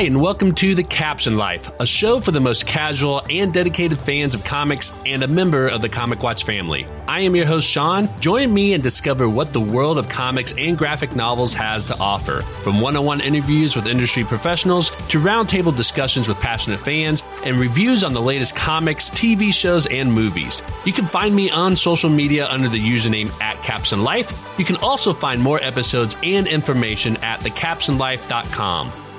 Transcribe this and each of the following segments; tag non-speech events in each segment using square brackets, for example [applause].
Hi, and welcome to The Captioned Life, a show for the most casual and dedicated fans of comics and a member of the Comic Watch family. I am your host, Sean. Join me and discover what the world of comics and graphic novels has to offer. From one on one interviews with industry professionals to roundtable discussions with passionate fans and reviews on the latest comics, TV shows, and movies. You can find me on social media under the username at Captioned Life. You can also find more episodes and information at thecaptionedlife.com.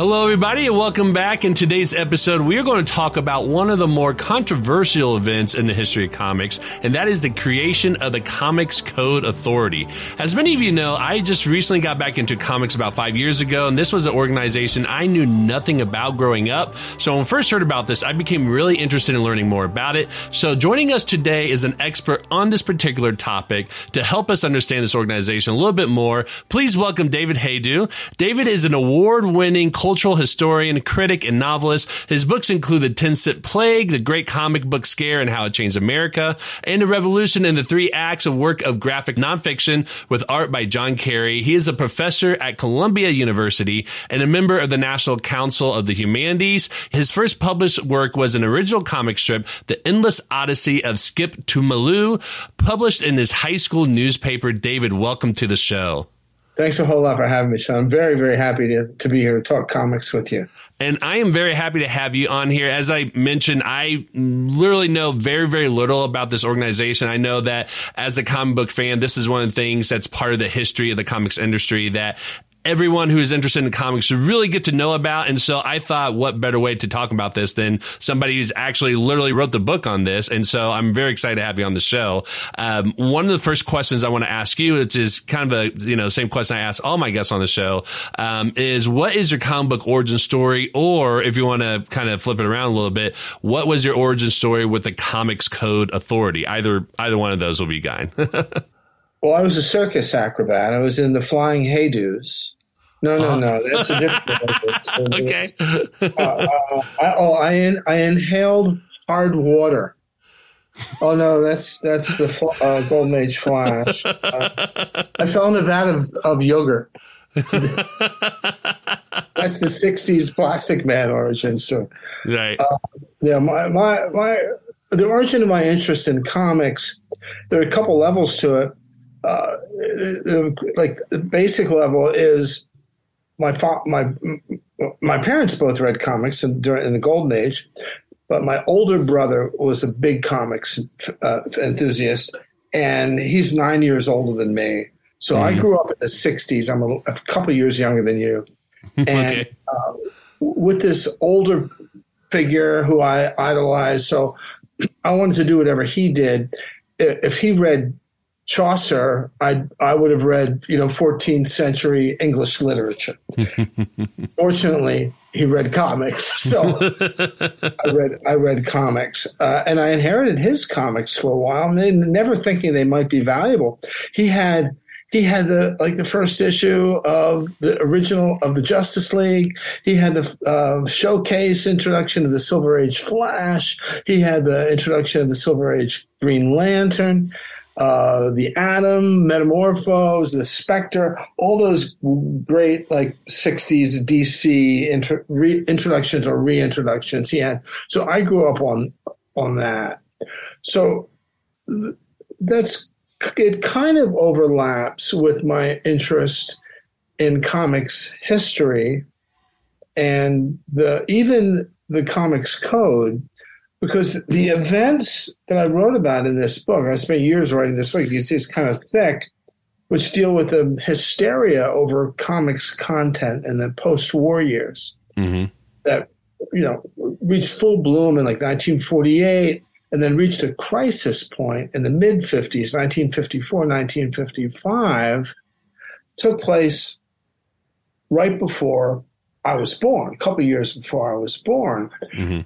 Hello, everybody, and welcome back. In today's episode, we are going to talk about one of the more controversial events in the history of comics, and that is the creation of the Comics Code Authority. As many of you know, I just recently got back into comics about five years ago, and this was an organization I knew nothing about growing up. So when I first heard about this, I became really interested in learning more about it. So joining us today is an expert on this particular topic to help us understand this organization a little bit more. Please welcome David Hajdu. David is an award winning cultural historian, critic, and novelist. His books include The Ten Cent Plague, The Great Comic Book Scare and How It Changed America, and The Revolution in the Three Acts, a work of graphic nonfiction with art by John Carey. He is a professor at Columbia University and a member of the National Council of the Humanities. His first published work was an original comic strip, The Endless Odyssey of Skip Toomaloo, published in his high school newspaper. David, welcome to the show. Thanks a whole lot for having me, Sean. I'm very, very happy to, to be here to talk comics with you. And I am very happy to have you on here. As I mentioned, I literally know very, very little about this organization. I know that as a comic book fan, this is one of the things that's part of the history of the comics industry that everyone who is interested in comics should really get to know about. And so I thought, what better way to talk about this than somebody who's actually literally wrote the book on this. And so I'm very excited to have you on the show. Um, one of the first questions I want to ask you, which is kind of a, you know, same question I ask all my guests on the show, um, is what is your comic book origin story? Or if you want to kind of flip it around a little bit, what was your origin story with the Comics Code Authority? Either, either one of those will be fine. [laughs] Well, I was a circus acrobat. I was in the Flying Haydus. No, no, uh no. [laughs] That's a different. okay. Uh, uh, I, oh, I in, I inhaled hard water. Oh no, that's that's the uh, Golden Age Flash. Uh, I fell in a vat of, of yogurt. [laughs] that's the '60s Plastic Man origin story. Right. Uh, yeah, my my my the origin of my interest in comics. There are a couple levels to it uh, like the basic level is my fa- my my parents both read comics in, during in the golden age, but my older brother was a big comics uh, enthusiast, and he's nine years older than me. So mm-hmm. I grew up in the '60s. I'm a, a couple years younger than you, [laughs] and okay. uh, with this older figure who I idolized. So [clears throat] I wanted to do whatever he did. If he read Chaucer, I I would have read you know 14th century English literature. [laughs] Fortunately, he read comics, [laughs] so I read I read comics, uh, and I inherited his comics for a while, and never thinking they might be valuable. He had he had the like the first issue of the original of the Justice League. He had the uh, showcase introduction of the Silver Age Flash. He had the introduction of the Silver Age Green Lantern uh, the Atom, Metamorpho, the Spectre, all those great like '60s DC intro, re, introductions or reintroductions he had. So I grew up on on that. So that's it. Kind of overlaps with my interest in comics history and the even the comics code because the events that I wrote about in this book, I spent years writing this book. You see, it's kind of thick, which deal with the hysteria over comics content in the post-war years mm-hmm. that you know reached full bloom in like 1948, and then reached a crisis point in the mid 50s, 1954, 1955, took place right before I was born, a couple years before I was born. Mm-hmm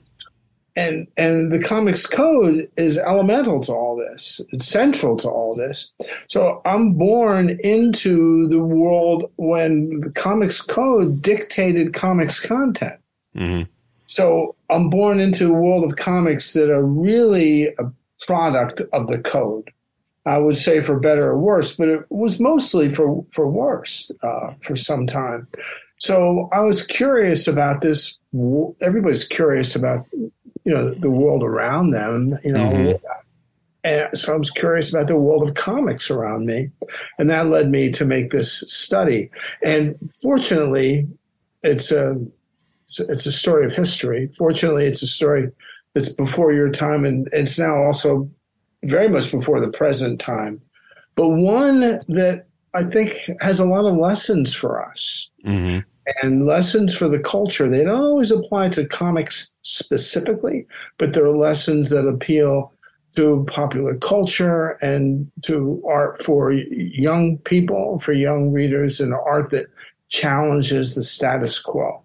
and and the comics code is elemental to all this. It's central to all this. So i'm born into the world when the comics code dictated comics content. Mm-hmm. so i'm born into a world of comics that are really a product of the code. I would say for better or worse but it was mostly for for worse uh, for some time. So I was curious about this. Everybody's curious about, you know, the world around them, you know. Mm-hmm. And so I was curious about the world of comics around me. And that led me to make this study. And fortunately, it's a, it's a story of history. Fortunately, it's a story that's before your time, and it's now also very much before the present time. But one that I think has a lot of lessons for us mm-hmm. And lessons for the culture. They don't always apply to comics specifically, but there are lessons that appeal to popular culture and to art for young people, for young readers, and art that challenges the status quo.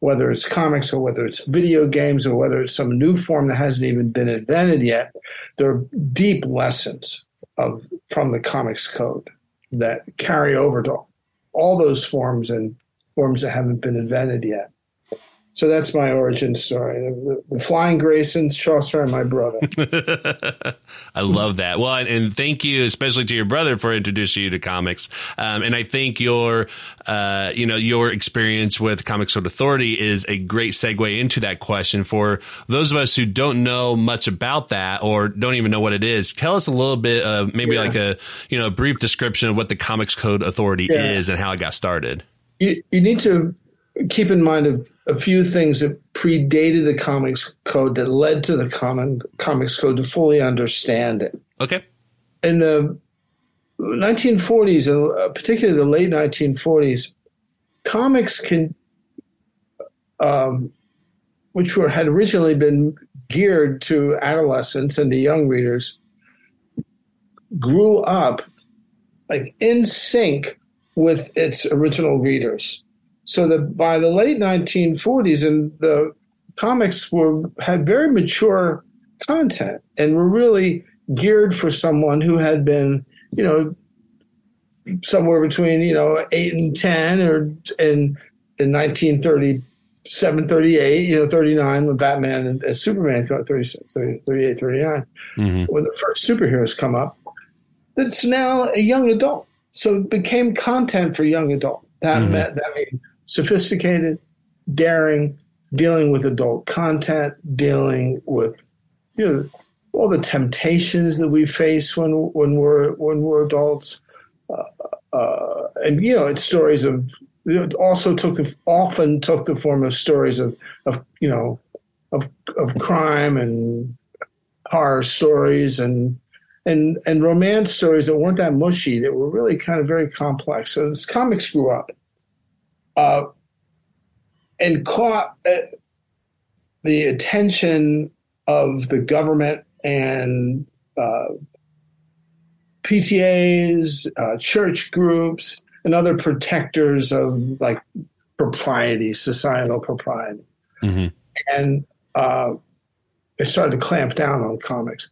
Whether it's comics or whether it's video games or whether it's some new form that hasn't even been invented yet, there are deep lessons of from the comics code that carry over to all those forms and forms that haven't been invented yet. So that's my origin story. The, the Flying Graysons, Chaucer, and my brother. [laughs] I love that. Well, and, thank you, especially to your brother, for introducing you to comics. Um, and I think your, uh, you know, your experience with Comics Code Authority is a great segue into that question. For those of us who don't know much about that or don't even know what it is, tell us a little bit, uh, maybe yeah. like a, you know, a brief description of what the Comics Code Authority yeah. is and how it got started. You, you need to keep in mind a, a, few things that predated the comics code that led to the common comics code to fully understand it. Okay. In the 1940s, uh, particularly the late 1940s, comics can, um, which were had originally been geared to adolescents and to young readers, grew up like in sync with its original readers. So that by the late 1940s, and the comics were had very mature content and were really geared for someone who had been, you know, somewhere between you know eight and ten, or in in 1937, 38, you know, 39 when Batman and, and Superman come 30, 30, 38, 39, mm-hmm. when the first superheroes come up. That's now a young adult, so it became content for young adult. That mm-hmm. meant that mean sophisticated, daring, dealing with adult content, dealing with you know all the temptations that we face when when we're when we're adults, uh, uh, and you know it's stories of it also took the often took the form of stories of of you know of of crime and horror stories and and and romance stories that weren't that mushy that were really kind of very complex. So this comics grew up uh, and caught uh, the attention of the government and uh, PTAs, uh, church groups, and other protectors of like propriety, societal propriety. Mm-hmm. And uh, they started to clamp down on comics.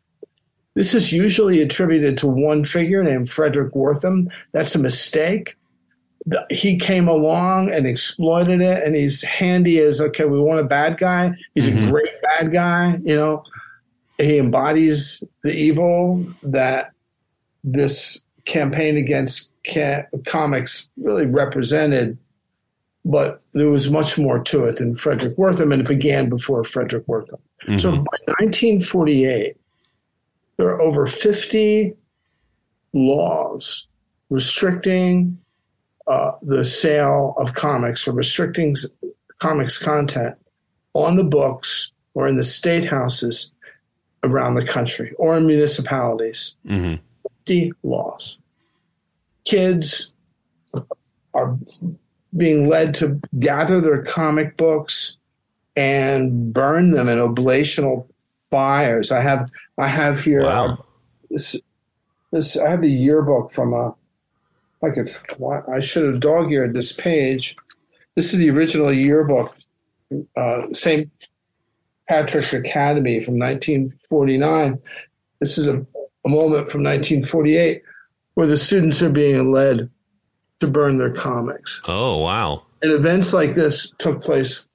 This is usually attributed to one figure named Fredric Wertham. That's a mistake he came along and exploited it and he's handy as okay we want a bad guy he's mm-hmm. a great bad guy you know he embodies the evil that this campaign against ca- comics really represented but there was much more to it than Fredric Wertham, and it began before Fredric Wertham. Mm-hmm. So by 1948, there are over 50 laws restricting uh, the sale of comics or restricting comics content on the books or in the state houses around the country or in municipalities. Mm-hmm. 50 laws. Kids are being led to gather their comic books and burn them in oblational fires. I have I have here wow. this, this I have the yearbook from a I could, I should have dog eared this page. This is the original yearbook, uh, St. Patrick's Academy from 1949. This is a, a moment from 1948 where the students are being led to burn their comics. Oh, wow. And events like this took place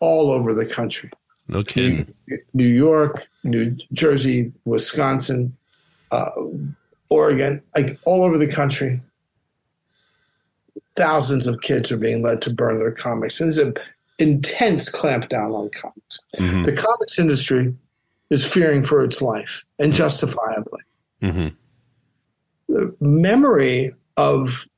all over the country. No kidding. New, York, New Jersey, Wisconsin, uh, Oregon, like all over the country thousands of kids are being led to burn their comics. And there's an intense clampdown on comics. Mm-hmm. The comics industry is fearing for its life, and justifiably. Mm-hmm. The memory of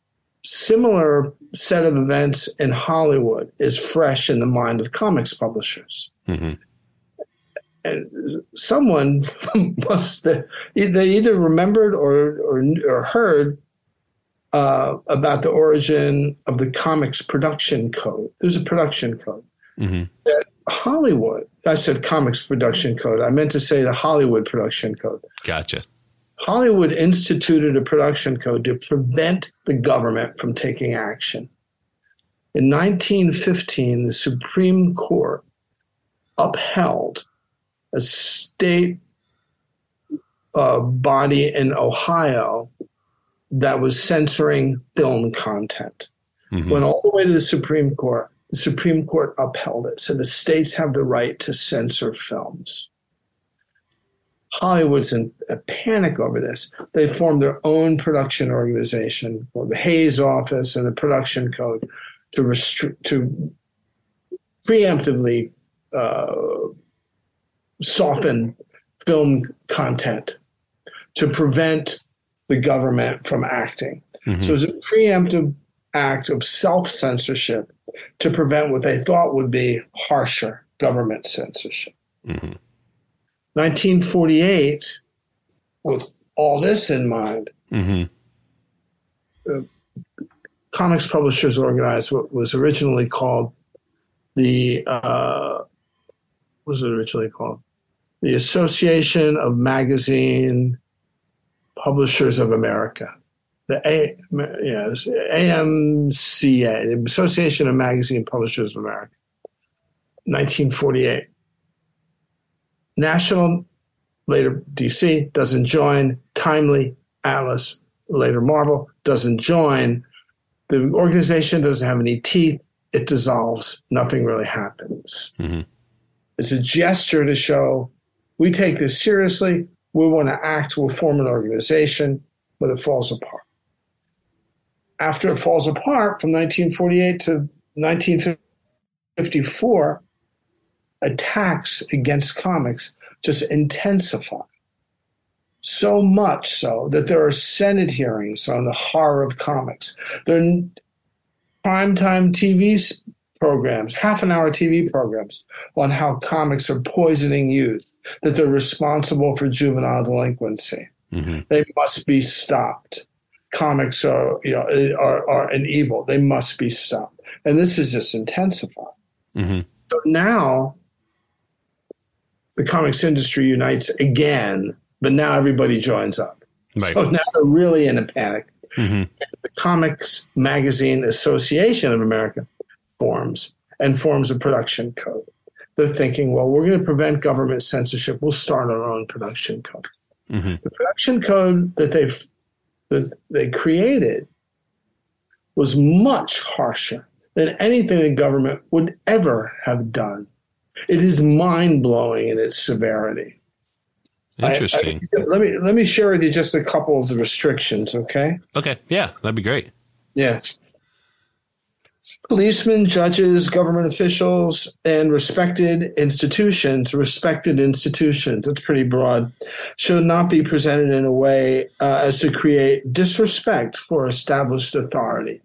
similar set of events in Hollywood is fresh in the mind of comics publishers. Mm-hmm. And someone [laughs] must they either remembered or or, or heard uh, about the origin of the comics production code. There's a production code. Mm-hmm. Hollywood, I said comics production code. I meant to say the Hollywood production code. Gotcha. Hollywood instituted a production code to prevent the government from taking action. In 1915, the Supreme Court upheld a state uh, body in Ohio that was censoring film content. Mm-hmm. Went all the way to the Supreme Court. The Supreme Court upheld it. So the states have the right to censor films. Hollywood's in a panic over this. They formed their own production organization called the Hays Office and the Production Code to restrict to preemptively uh, soften film content to prevent the government from acting. Mm-hmm. So it was a preemptive act of self censorship to prevent what they thought would be harsher government censorship. Mm-hmm. 1948, with all this in mind, mm-hmm. the Comics Publishers Organized what was originally called the uh, what was it originally called? The Association of Magazine Publishers of America. The A, yes, AMCA, the Association of Magazine Publishers of America, 1948. National, later DC, doesn't join. Timely, Atlas, later Marvel, doesn't join. The organization doesn't have any teeth. It dissolves. Nothing really happens. Mm-hmm. It's a gesture to show we take this seriously. We want to act. We'll form an organization, but it falls apart. After it falls apart from 1948 to 1954, attacks against comics just intensify. So much so that there are Senate hearings on the horror of comics. There are primetime TV programs, half an hour TV programs on how comics are poisoning youth, that they're responsible for juvenile delinquency. Mm-hmm. They must be stopped. Comics are, you know, are, are an evil. They must be stopped. And this is just intensified. Mm-hmm. So now the comics industry unites again, but now everybody joins up. Right. So now they're really in a panic. Mm-hmm. The Comics Magazine Association of America forms and forms a production code. They're thinking, well, we're going to prevent government censorship. We'll start our own production code. Mm-hmm. The production code that they that they created was much harsher than anything the government would ever have done it is mind blowing in its severity. Interesting. I, I, let me let me share with you just a couple of the restrictions. Okay. Okay. Yeah, that'd be great. Yeah. Policemen, judges, government officials, and respected institutions, respected institutions, it's pretty broad, should not be presented in a way uh, as to create disrespect for established authority.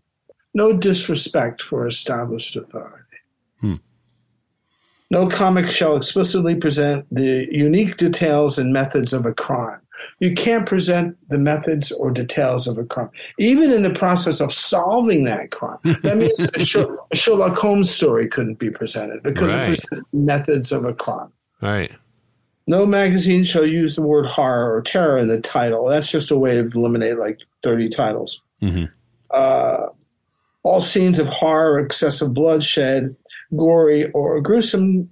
No disrespect for established authority. No comic shall explicitly present the unique details and methods of a crime. You can't present the methods or details of a crime, even in the process of solving that crime. That [laughs] means a Sherlock Holmes story couldn't be presented because right. it presents methods of a crime. Right. No magazine shall use the word horror or terror in the title. That's just a way to eliminate like 30 titles. Mm-hmm. Uh, all scenes of horror, excessive bloodshed, gory, or gruesome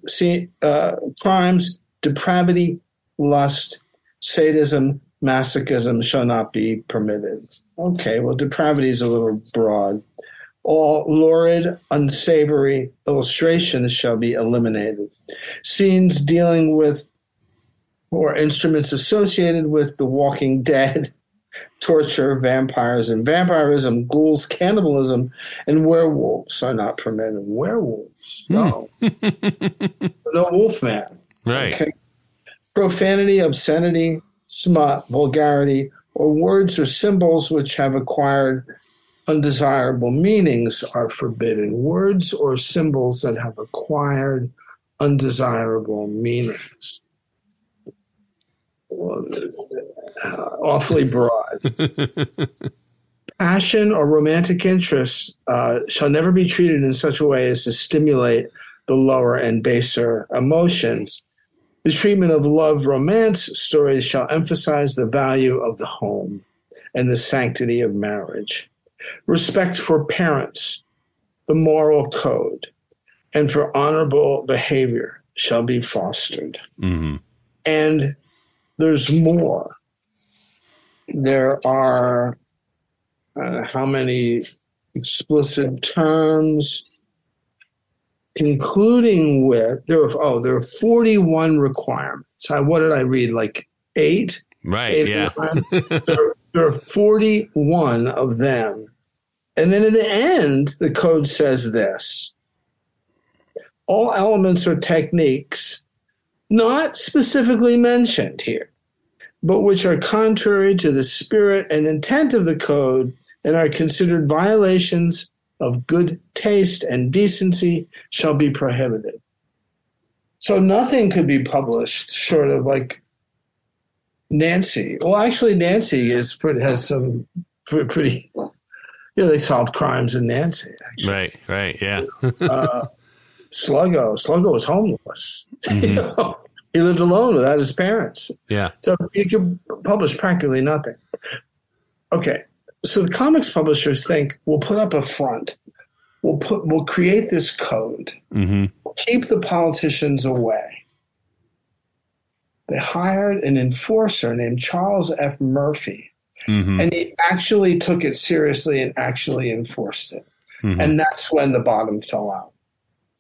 uh, crimes, depravity, lust, sadism, masochism shall not be permitted. Okay, well, depravity is a little broad. All lurid, unsavory illustrations shall be eliminated. Scenes dealing with or instruments associated with The Walking Dead, torture, vampires and vampirism, ghouls, cannibalism, and werewolves are not permitted. Werewolves, hmm. no, no wolfman. Right. Okay. Profanity, obscenity, smut, vulgarity, or words or symbols which have acquired undesirable meanings are forbidden. Words or symbols that have acquired undesirable meanings. Well, uh, awfully broad. [laughs] Passion or romantic interest uh, shall never be treated in such a way as to stimulate the lower and baser emotions. The treatment of love romance stories shall emphasize the value of the home and the sanctity of marriage. Respect for parents, the moral code, and for honorable behavior shall be fostered. Mm-hmm. And there's more. There are uh, how many explicit terms, concluding with there are oh there are 41 requirements. what did I read? Like eight. Right. Eight yeah. [laughs] there, there are 41 of them. And then in the end, the code says this all elements or techniques not specifically mentioned here, but which are contrary to the spirit and intent of the code and are considered violations of good taste and decency shall be prohibited. So nothing could be published short of like Nancy. Well, actually, Nancy is has some pretty, you know, they solved crimes in Nancy. Actually. Right, right, yeah. uh, [laughs] Sluggo. Sluggo was homeless. [laughs] Mm-hmm. He lived alone without his parents. Yeah. So he could publish practically nothing. Okay. So the comics publishers think we'll put up a front. We'll put we'll create this code. Mm-hmm. We'll keep the politicians away. They hired an enforcer named Charles F. Murphy. Mm-hmm. And he actually took it seriously and actually enforced it. Mm-hmm. And that's when the bottom fell out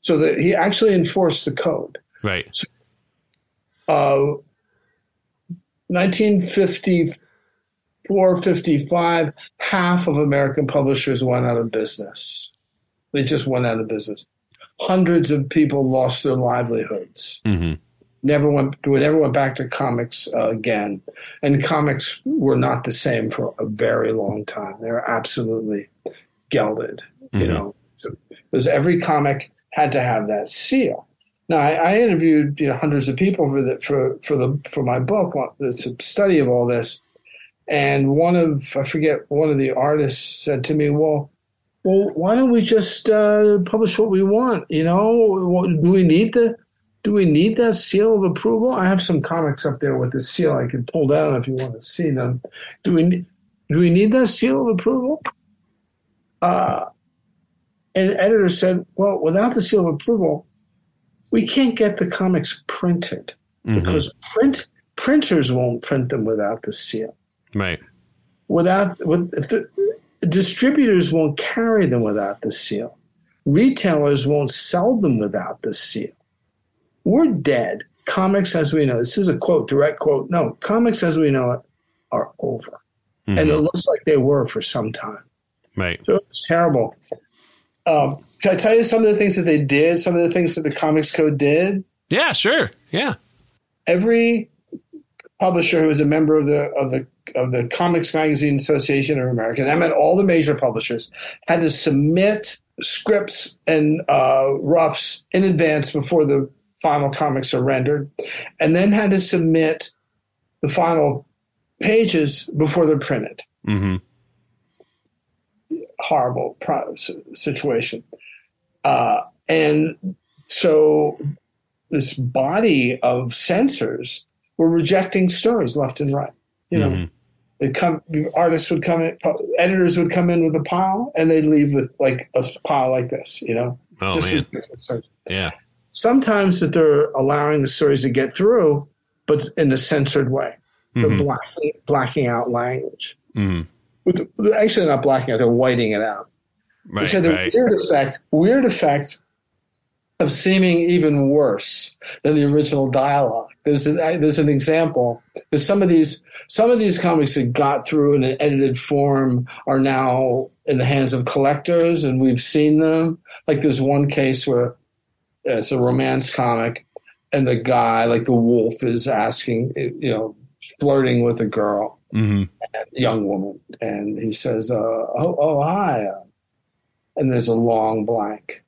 so that he actually enforced the code. Right. So, uh, 1954, 55, half of American publishers went out of business. They just went out of business. Hundreds of people lost their livelihoods. Mm-hmm. Never went, never went back to comics uh, again. And comics were not the same for a very long time. They were absolutely gelded, mm-hmm. you know. Because every comic had to have that seal. Now, I, I interviewed you know, hundreds of people for the for for the for my book. It's a study of all this, and one of I forget one of the artists said to me, "Well, well, why don't we just uh, publish what we want? You know, do we need the do we need that seal of approval? I have some comics up there with the seal I can pull down if you want to see them. Do we do we need that seal of approval? Uh, and editor said, well, without the seal of approval, we can't get the comics printed mm-hmm. because print printers won't print them without the seal. Right. Without with the, distributors won't carry them without the seal. Retailers won't sell them without the seal. We're dead. Comics as we know, this is a quote, direct quote. No, comics as we know it are over. Mm-hmm. And it looks like they were for some time. Right. So it's terrible. Um, can I tell you some of the things that they did? Some of the things that the Comics Code did? Yeah, sure. Yeah. Every publisher who was a member of the of the of the Comics Magazine Association of America, and that meant all the major publishers, had to submit scripts and uh, roughs in advance before the final comics are rendered, and then had to submit the final pages before they're printed. Mm-hmm horrible situation. Uh, and so this body of censors were rejecting stories left and right. You know, mm-hmm. they come, artists would come in, editors would come in with a pile, and they'd leave with like a pile like this. You know, oh just man, yeah. Sometimes that they're allowing the stories to get through, but in a censored way. They're mm-hmm. blacking, blacking out language. Mm-hmm with, they're actually not blacking out, they're whiting it out. Right, which had the right. weird effect, weird effect of seeming even worse than the original dialogue. There's an, there's an example. There's some of these some of these comics that got through in an edited form are now in the hands of collectors, and we've seen them. Like there's one case where uh, it's a romance comic, and the guy, like the wolf, is asking, you know, flirting with a girl, mm-hmm. young woman, and he says, uh, "Oh, oh, hi," and there's a long blank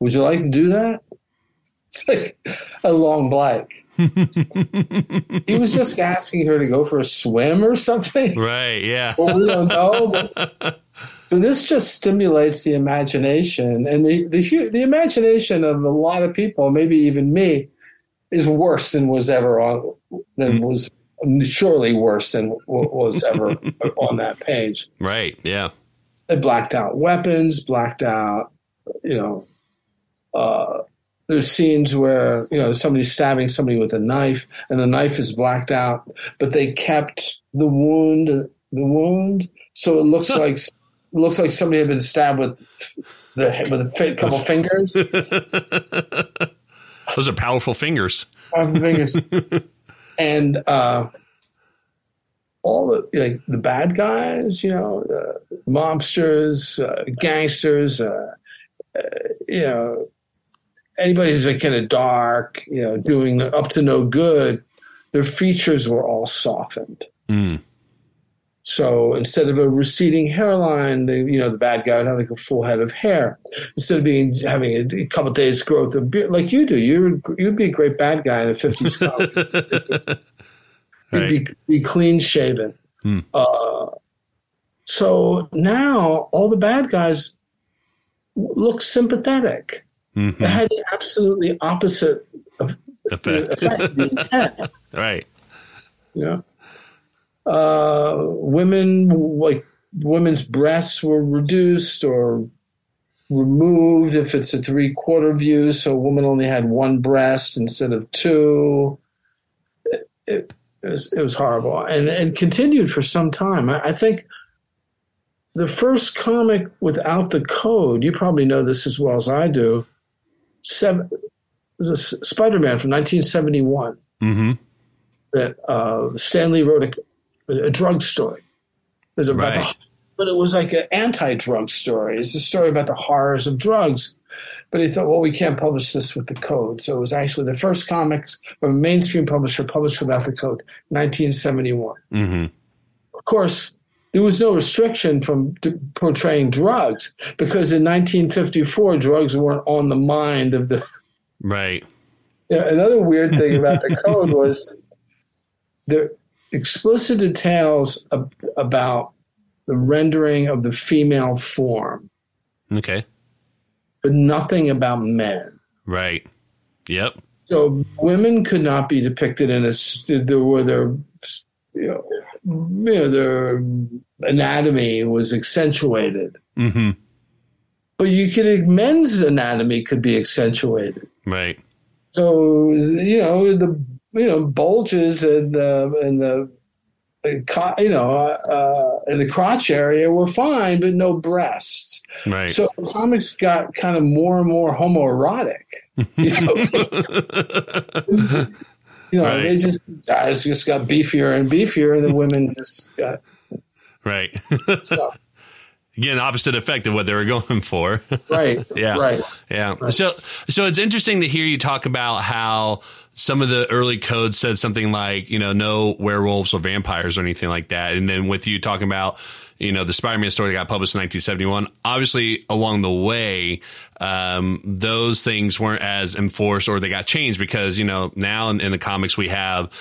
would you like to do that? [laughs] It's like a long blank. [laughs] he was just asking her to go for a swim or something. Right, yeah. Well, we don't know. But, [laughs] so this just stimulates the imagination, and the, the the imagination of a lot of people, maybe even me, is worse than was ever on than mm. was surely worse than what was ever [laughs] on that page. Right. Yeah. They blacked out weapons, blacked out, you know, uh, there's scenes where you know somebody's stabbing somebody with a knife and the knife is blacked out, but they kept the wound the wound so it looks like looks like somebody had been stabbed with the with a couple [laughs] fingers. Those are powerful fingers. Powerful fingers, [laughs] and uh, all the like the bad guys, you know, uh, mobsters, uh, gangsters, uh, uh, you know anybody who's like kind of dark, you know, doing up to no good, their features were all softened. Mm. So instead of a receding hairline, the you know the bad guy would have like a full head of hair. Instead of being having a, couple days growth of beard, like you do, you you'd be a great bad guy in a fifties [laughs] comic. You'd right. be, be clean shaven. Mm. Uh, so now all the bad guys look sympathetic. Mm-hmm. It had the absolutely opposite of, effect. effect the intent. [laughs] right. Know, uh, women like women's breasts were reduced or removed if it's a three quarter view, so a woman only had one breast instead of two. It, it, it was, it was horrible and, and continued for some time. I, I think the first comic without the code, you probably know this as well as I do, seven, Spider Man from 1971 mm-hmm. that uh, Stan Lee wrote a, drug story. It was about right. the, but it was like an anti drug story. It's a story about the horrors of drugs. But he thought, well, we can't publish this with the code. So it was actually the first comics from a mainstream publisher published without the code, 1971. Mm-hmm. Of course, there was no restriction from portraying drugs because in 1954 drugs weren't on the mind of the right yeah, another weird thing about the code was the explicit details ab- about the rendering of the female form okay but nothing about men right yep so women could not be depicted in a there were their you know, you know their anatomy was accentuated. Mm-hmm. But you could men's anatomy could be accentuated. Right. So you know the you know bulges and the and the you know uh, in the crotch area were fine, but no breasts. Right. So comics got kind of more and more homoerotic. [laughs] You know? You know, right. they just guys just got beefier and beefier, and the women just got right. So. Again, opposite effect of what they were going for. right. [laughs] yeah. Right. Yeah. Right. So, so it's interesting to hear you talk about how some of the early codes said something like, you know, no werewolves or vampires or anything like that. And then with you talking about, you know, the Spider-Man story that got published in 1971, obviously along the way, um, those things weren't as enforced or they got changed because, you know, now in, in the comics we have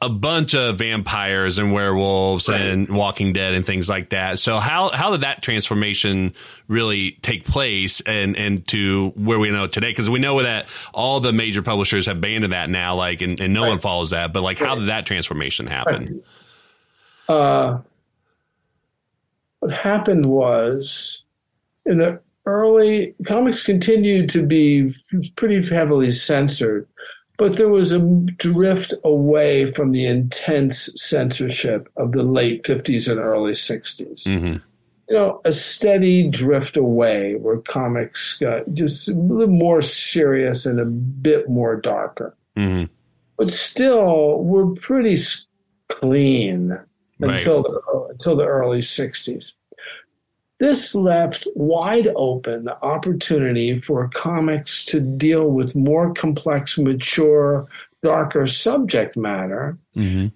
a bunch of vampires and werewolves right. and Walking Dead and things like that. So how how did that transformation really take place and and to where we know today? Because we know that all the major publishers have banned that now, like and, and no right. one follows that. But like, right. how did that transformation happen? Uh, what happened was in the early comics continued to be pretty heavily censored but there was a drift away from the intense censorship of the late 50s and early 60s. Mm-hmm. you know, a steady drift away where comics got just a little more serious and a bit more darker. Mm-hmm. But still, we're pretty clean Right. until the, until the early 60s. This left wide open the opportunity for comics to deal with more complex, mature, darker subject matter Mm-hmm.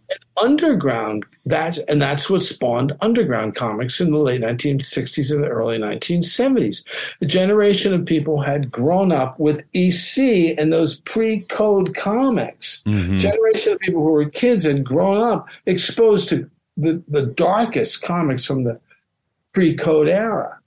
underground that and that's what spawned underground comics in the late 1960s and the early 1970s a generation of people had grown up with ec and those pre-code comics Mm-hmm. generation of people who were kids and grown up exposed to the, the darkest comics from the pre-code era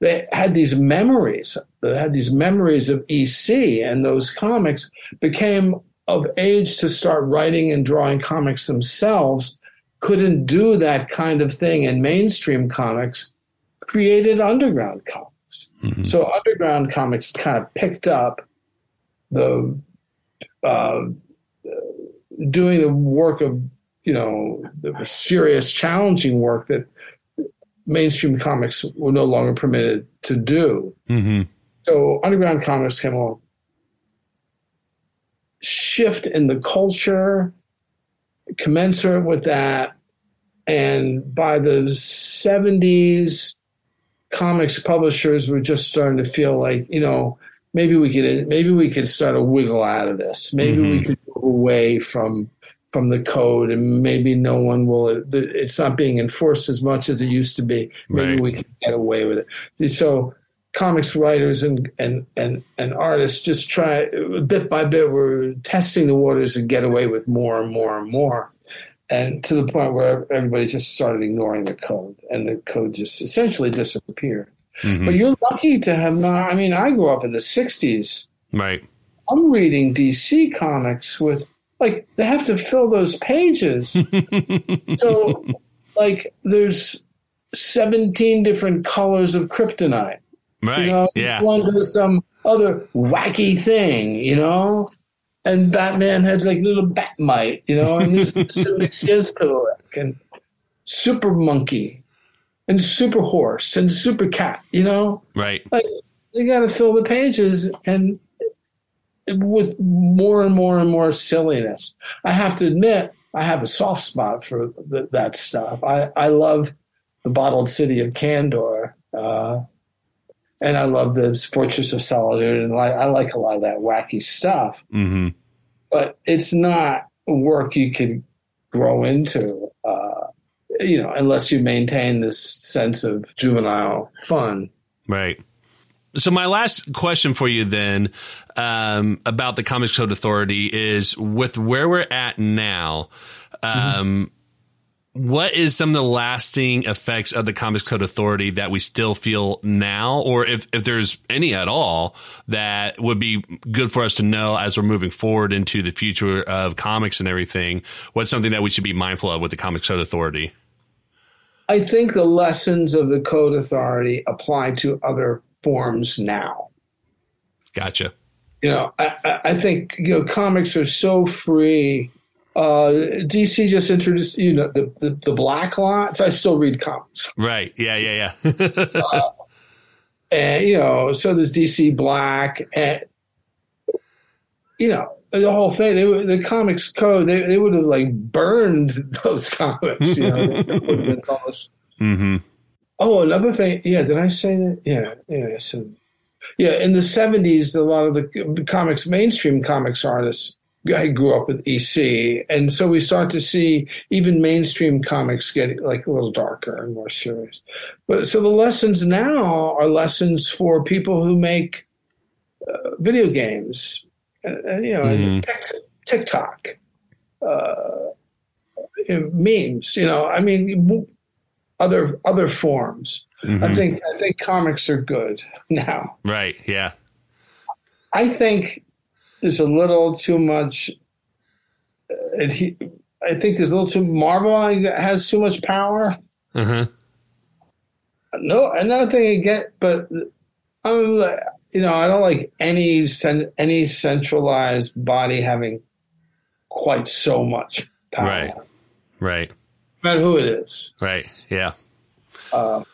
they had these memories they had these memories of ec and those comics became of age to start writing and drawing comics themselves couldn't do that kind of thing in mainstream comics created underground comics Mhm. so underground comics kind of picked up the uh, doing the work of you know the serious challenging work that mainstream comics were no longer permitted to do Mm-hmm. so underground comics came along shift in the culture commensurate with that and by the 70s comics publishers were just starting to feel like you know maybe we could maybe we could start to wiggle out of this maybe we Mhm. could move away from from the code and maybe no one will it's not being enforced as much as it used to be maybe Right. we can get away with it so comics writers and and and, and artists just try bit by bit We're testing the waters and get away with more and more and more and to the point where everybody just started ignoring the code and the code just essentially disappeared Mhm. but you're lucky to have not i mean i grew up in the 60s Right. i'm reading dc comics with like they have to fill those pages [laughs] so like there's 17 different colors of kryptonite Right. you know, yeah. each one does some other wacky thing, you know. And Batman has like little Batmite, you know, and Mxyzptlk [laughs] and Super Monkey and Super Horse and Super Cat, you know. Right. Like they got to fill the pages and with more and more and more silliness. I have to admit, I have a soft spot for th- that stuff. I, I love the bottled city of Kandor. Uh, and I love the Fortress of Solitude, and I, I like a lot of that wacky stuff. Mm-hmm. But it's not work you could grow into, uh, you know, unless you maintain this sense of juvenile fun. Right. So my last question for you then um, about the Comics Code Authority is with where we're at now. Um, what is some of the lasting effects of the Comics Code Authority that we still feel now, or if, if there's any at all that would be good for us to know as we're moving forward into the future of comics and everything? What's something that we should be mindful of with the Comics Code Authority? I think the lessons of the Code Authority apply to other forms now. Gotcha. You know, I, I- think you know comics are so free. Uh, DC just introduced you know the, the the black lot. So I still read comics, Right. Yeah. Yeah. Yeah. [laughs] and you know, so there's DC Black, and you know the whole thing. They were- the comics code. They they would have like burned [laughs] those comics. You know, [laughs] they would have been published. mm-hmm. Oh, another thing. Yeah, did I say that? Yeah, yeah. So, yeah, in the '70s, a lot of the comics, mainstream comics artists, I grew up with EC, and so we start to see even mainstream comics get like a little darker and more serious. But so the lessons now are lessons for people who make uh, video games, uh, and, you know, Mhm. tic- TikTok, uh, memes. You know, I mean, other other forms. I Mhm. think I think comics are good [laughs] now. Right. Yeah. I think there's a little too much. uh, adhe- I think there's a little too Marvel has too much power. Huh. No, another thing I get, but I'm you know, I don't like any any centralized body having quite so much power. Right. Right. Matter who it is. Right. Yeah. Uh,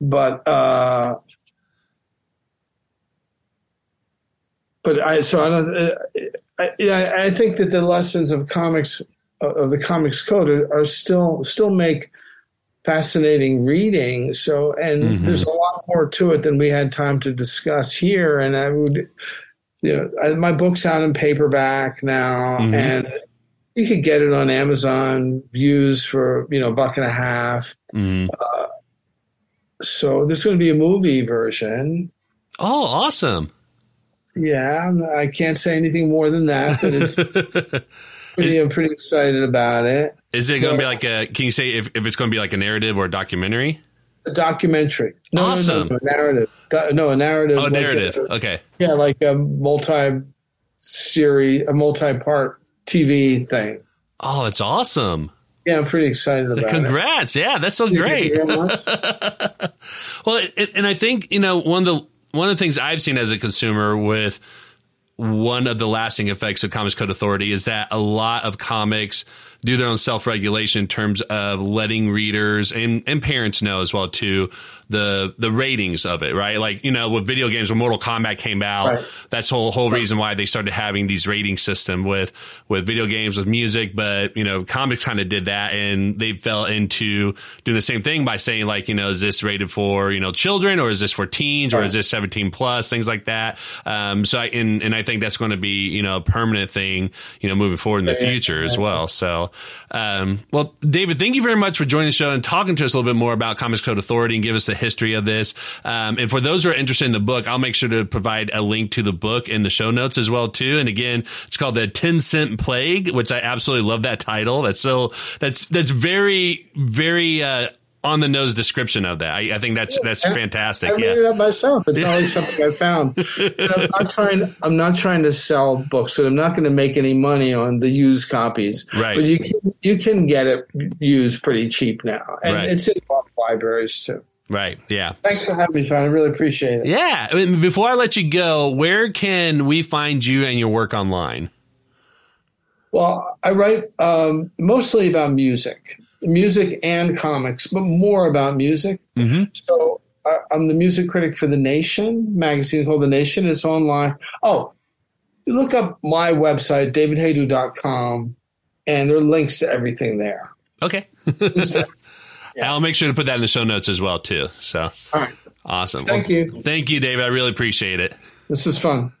but uh, but I so I don't. Uh, I, yeah, I think that the lessons of comics of the comics code are, are still still make fascinating reading. So, and mm-hmm. there's a lot more to it than we had time to discuss here. And I would, you know, I, my book's out in paperback now, mm-hmm. and you could get it on Amazon views for you know a buck and a half. Mm-hmm. Uh, so there's going to be a movie version. Oh, awesome! Yeah, I can't say anything more than that, but it's [laughs] pretty. Is, I'm pretty excited about it. Is it going to be like a? Can you say if, if it's going to be like a narrative or a documentary? A documentary. No, awesome. No, no, no, narrative. No, a narrative. Oh, like narrative. A, okay. Yeah, like a multi series, a multi part TV thing. Oh, that's awesome. Yeah, I'm pretty excited about Congrats. it. Congrats. Yeah, that's so great. [laughs] well, it, and I think, you know, one of the one of the things I've seen as a consumer with one of the lasting effects of Comics Code Authority is that a lot of comics do their own self regulation in terms of letting readers and, and parents know as well too the the ratings of it, right? Like you know, with video games, when Mortal Kombat came out, right. that's whole whole reason why they started having these rating system with with video games with music. But you know, comics kind of did that, and they fell into doing the same thing by saying like, you know, is this rated for you know children or is this for teens right. or is this seventeen plus things like that. Um, so I and and I think that's going to be you know a permanent thing you know moving forward in the yeah, future yeah, as well. So, um, well, David, thank you very much for joining the show and talking to us a little bit more about Comics Code Authority and give us the history of this. Um, and for those who are interested in the book, I'll make sure to provide a link to the book in the show notes as well too. And again, it's called the 10 cent plague, which I absolutely love that title. That's so, that's, that's very, very, uh, on the nose description of that. I, I think that's that's I, fantastic. I made yeah. it up myself. It's not only [laughs] something I found. And I'm not trying. I'm not trying to sell books, so I'm not going to make any money on the used copies. Right. But you can you can get it used pretty cheap now, and right. it's in libraries too. Right. Yeah. Thanks for having me, Sean. I really appreciate it. Yeah. Before I let you go, where can we find you and your work online? Well, I write um, mostly about music, music and comics, but more about music. Mm-hmm. So I, I'm the music critic for The Nation magazine called The Nation. It's online. Oh, look up my website, davidhajdu.com, and there are links to everything there. Okay. [laughs] Yeah. I'll make sure to put that in the show notes as well too. So, all right, awesome. Thank well, you. Thank you, David. I really appreciate it. This is fun.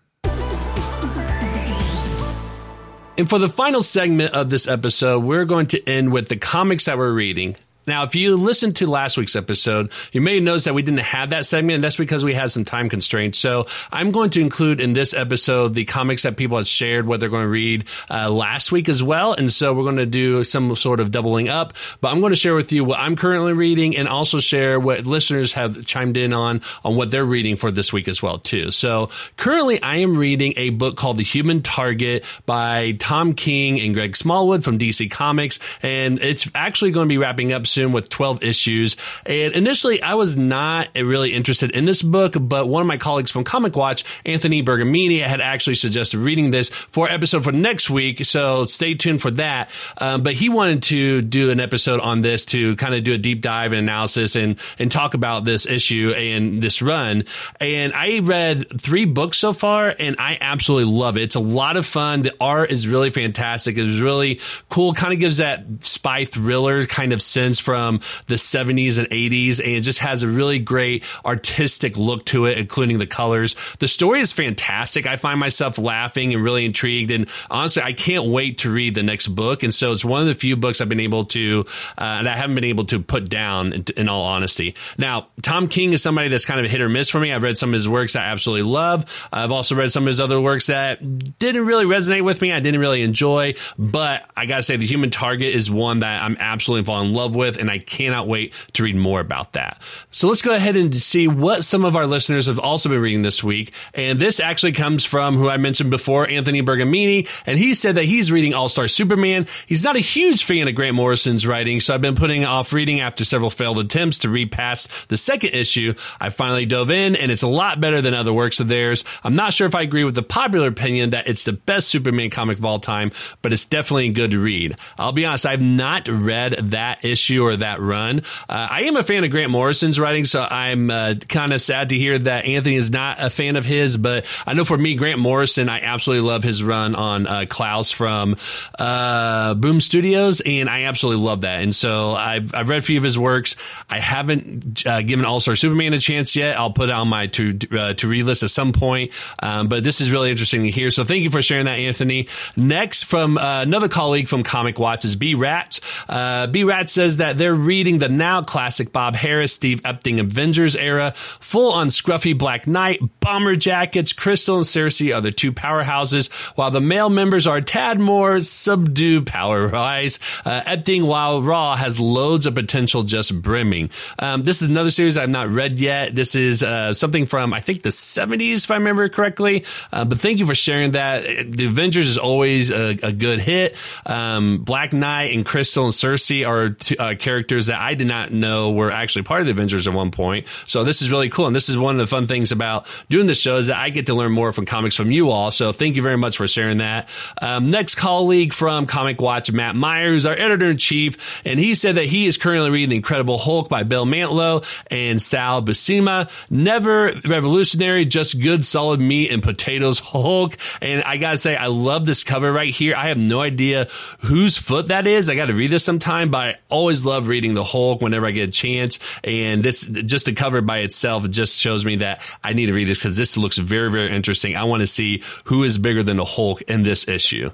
And for the final segment of this episode, we're going to end with the comics that we're reading. Now, if you listened to last week's episode, you may notice that we didn't have that segment, and that's because we had some time constraints. So I'm going to include in this episode the comics that people have shared what they're going to read uh, last week as well. And so we're going to do some sort of doubling up. But I'm going to share with you what I'm currently reading and also share what listeners have chimed in on on what they're reading for this week as well too. So currently, I am reading a book called The Human Target by Tom King and Greg Smallwood from DC Comics, and it's actually going to be wrapping up soon with 12 issues. And initially, I was not really interested in this book, but one of my colleagues from Comic Watch, Anthony Bergamini, had actually suggested reading this for episode for next week. So stay tuned for that. Um, but he wanted to do an episode on this to kind of do a deep dive and analysis and, and talk about this issue and this run. And I read three books so far and I absolutely love it. It's a lot of fun. The art is really fantastic. It's really cool. Kind of gives that spy thriller kind of sense from the 70s and 80s, and it just has a really great artistic look to it, including the colors. The story is fantastic. I find myself laughing and really intrigued, and honestly, I can't wait to read the next book. And so it's one of the few books I've been able to, uh, and I haven't been able to put down, in, in all honesty. Now, Tom King is somebody that's kind of a hit or miss for me. I've read some of his works I absolutely love. I've also read some of his other works that didn't really resonate with me. I didn't really enjoy, but I gotta say, The Human Target is one that I'm absolutely falling in love with and I cannot wait to read more about that. So let's go ahead and see what some of our listeners have also been reading this week. And this actually comes from who I mentioned before, Anthony Bergamini, and he said that he's reading All Star Superman. He's not a huge fan of Grant Morrison's writing, so I've been putting off reading after several failed attempts to read past the second issue. I finally dove in, and it's a lot better than other works of theirs. I'm not sure if I agree with the popular opinion that it's the best Superman comic of all time, but it's definitely good to read. I'll be honest, I've not read that issue of that run. Uh, I am a fan of Grant Morrison's writing, so I'm uh, kind of sad to hear that Anthony is not a fan of his. But I know for me, Grant Morrison, I absolutely love his run on uh, Klaus from uh, Boom Studios, and I absolutely love that. And so I've, I've read a few of his works. I haven't uh, given All Star Superman a chance yet. I'll put it on my to uh, to read list at some point. Um, but this is really interesting to hear. So thank you for sharing that, Anthony. Next, from another colleague from Comic Watch is B Rat. B Rat says that they're reading the now classic Bob Harras, Steve Epting Avengers era, full on scruffy Black Knight, bomber jackets. Crystal and Sersi are the two powerhouses, while the male members are tad more subdued power wise. Uh, Epting, while Raw, has loads of potential just brimming. Um, this is another series I've not read yet. This is uh, something from, I think, the 70s, if I remember correctly. Uh, but thank you for sharing that. The Avengers is always a, a good hit. Um, Black Knight and Crystal and Sersi are two, uh, characters that I did not know were actually part of the Avengers at one point. So this is really cool. And this is one of the fun things about doing this show is that I get to learn more from comics from you all. So thank you very much for sharing that. Um, next colleague from Comic Watch, Matt Myers, our editor in chief, and he said that he is currently reading The Incredible Hulk by Bill Mantlo and Sal Buscema. Never revolutionary, just good, solid meat and potatoes Hulk. And I gotta say, I love this cover right here. I have no idea whose foot that is. I gotta read this sometime, but I always love reading the Hulk whenever I get a chance. And this, just the cover by itself, just shows me that I need to read this because this looks very, very interesting. I want to see who is bigger than the Hulk in this issue.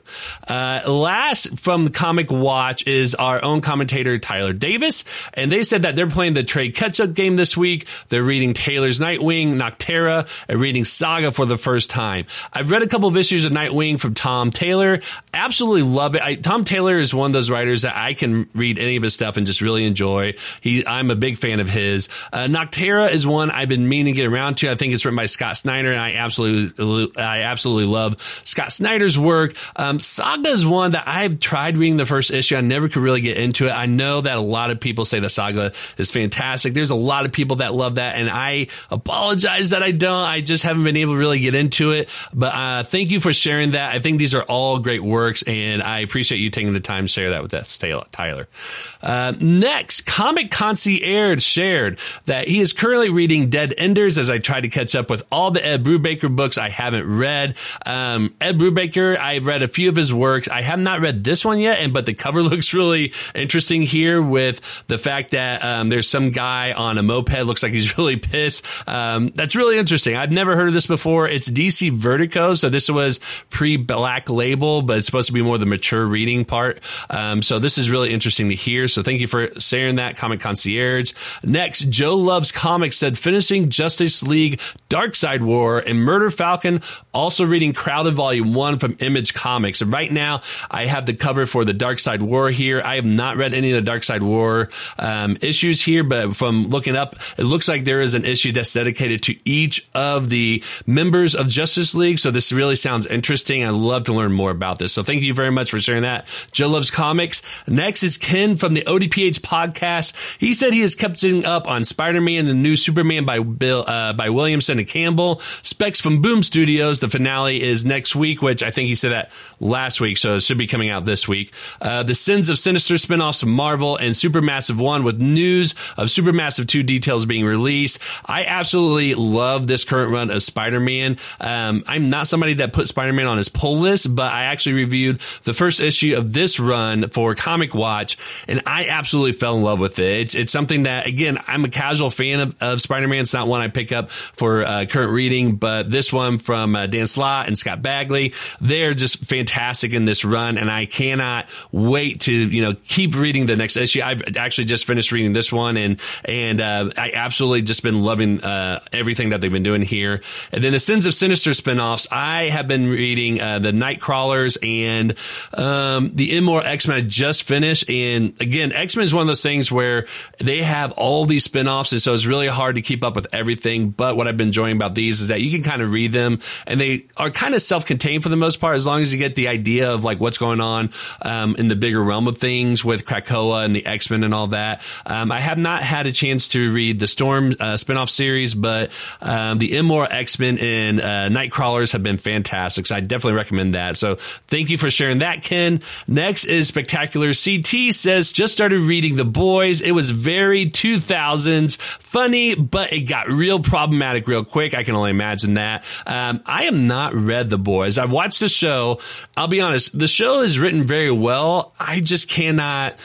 Uh, last from Comic Watch is our own commentator, Tyler Davis. And they said that they're playing the trade catch up game this week. They're reading Taylor's Nightwing, Nocterra, and reading Saga for the first time. I've read a couple of issues of Nightwing from Tom Taylor. Absolutely love it. I, Tom Taylor is one of those writers that I can read any of his stuff and just really enjoy. He, I'm a big fan of his. Uh, Nocterra is one I've been meaning to get around to. I think it's written by Scott Snyder, and I absolutely, I absolutely love Scott Snyder's work. Um, Saga is one that I've tried reading the first issue. I never could really get into it. I know that a lot of people say the Saga is fantastic. There's a lot of people that love that, and I apologize that I don't. I just haven't been able to really get into it. But uh, thank you for sharing that. I think these are all great works, and I appreciate you taking the time to share that with us, Tyler. Uh, next, Comic Concierge shared that he is currently reading Dead Enders as I try to catch up with all the Ed Brubaker books I haven't read. Um, Ed Brubaker, I've read a few of his works. I have not read this one yet, and but the cover [laughs] looks really interesting here with the fact that um, there's some guy on a moped looks like he's [laughs] really pissed. Um, that's really interesting. I've never heard of this before. It's DC Vertigo, so this was pre Black Label, but it's supposed to be more the mature reading part. Um, so this is really interesting to hear. So thank you for sharing that, Comic Concierge. Next, Joe Loves Comics said finishing Justice League Darkseid War and Murder Falcon, also reading Crowded Volume 1 from Image Comics. And right now, I have the cover for the Darkseid War here. I have not read any of the Darkseid War um, issues here, but from looking up, it looks like there is an issue that's dedicated to each of the members of Justice League. So this really sounds interesting. I'd love to learn more about this. So thank you very much for sharing that. Joe Loves Comics. Next is Ken from the ODPH podcast. He said he is catching up on Spider-Man, the new Superman by Bill, uh, by Williamson and Campbell. Specs from Boom Studios. The finale is next week, which I think he said that last week. So it should be coming out this week. Uh, the Sins of Sinister spinoffs from Marvel and Supermassive 1 with news of Supermassive 2 details being released. I absolutely love this current run of Spider-Man. Um, I'm not somebody that put Spider-Man on his pull list, but I actually reviewed the first issue of this run for Comic Watch, and I absolutely fell in love with it. It's, it's something that, again, I'm a casual fan of, of Spider-Man. It's not one I pick up for uh, current reading, but this one from uh, Dan Slott and Scott Bagley, they're just fantastic in this run, and I cannot wait to you know keep reading the next issue. I've actually just finished reading this one, and and uh, I absolutely just been loving uh, everything that they've been doing here. And then the Sins of Sinister spinoffs, I have been reading uh, the Nightcrawlers and um, the Immoral X Men. I just finished, and again, X Men is one of those things where they have all these spinoffs, and so it's really hard to keep up with everything. But what I've been enjoying about these is that you can kind of read them, and they are kind of self-contained for the most part, as long as you get the idea of like what's going on um, in the bigger realm of things with Krakoa and the X Men and all that. Um, I have not had a chance to read the Storm uh, spinoff series, but um, the Immoral X Men and uh, Nightcrawlers have been fantastic. So I definitely recommend that. So thank you for sharing that, Ken. Next is Spectacular CT says just started started reading The Boys. It was very 2000s, funny, but it got real problematic real quick. I can only imagine that. Um, I have not read The Boys. I've watched the show. I'll be honest, the show is written very well. I just cannot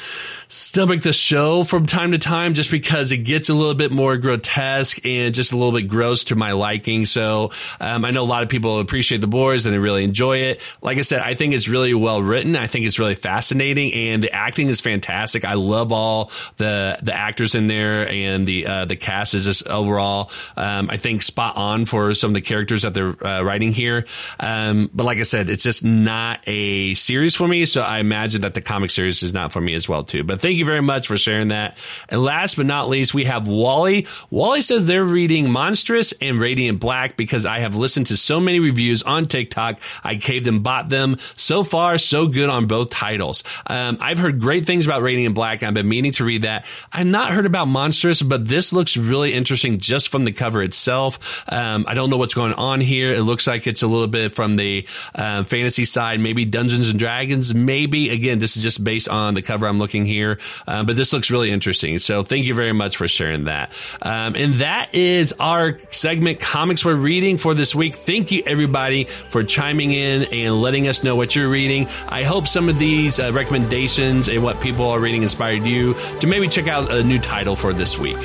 stomach the show from time to time just because it gets a little bit more grotesque and just a little bit gross to my liking. So um, I know a lot of people appreciate the boys and they really enjoy it. Like I said, I think it's really well written. I think it's really fascinating and the acting is fantastic. I love all the the actors in there and the uh, the cast is just overall um, I think spot on for some of the characters that they're uh, writing here. Um, but like I said, it's just not a series for me. So I imagine that the comic series is not for me as well too. But thank you very much for sharing that. And last but not least, we have Wally. Wally says they're reading Monstrous and Radiant Black because I have listened to so many reviews on TikTok. I caved and bought them. So far, so good on both titles. Um, I've heard great things about Radiant Black. I've been meaning to read that. I've not heard about Monstrous, but this looks really interesting just from the cover itself. Um, I don't know what's going on here. It looks like it's a little bit from the uh, fantasy side, maybe Dungeons and Dragons. Maybe again, this is just based on the cover I'm looking here. Uh, but this looks really interesting. So thank you very much for sharing that. Um, and that is our segment, Comics We're Reading for this week. Thank you, everybody, for chiming in and letting us know what you're reading. I hope some of these uh, recommendations and what people are reading inspired you to maybe check out a new title for this week.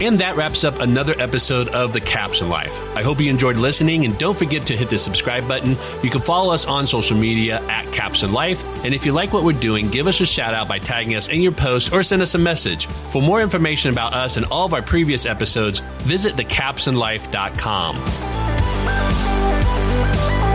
And that wraps up another episode of The Captioned Life. I hope you enjoyed listening and don't forget to hit the subscribe button. You can follow us on social media at Caption Life. And if you like what we're doing, give us a shout out by tagging us in your post or send us a message. For more information about us and all of our previous episodes, visit thecaptionedlife.com.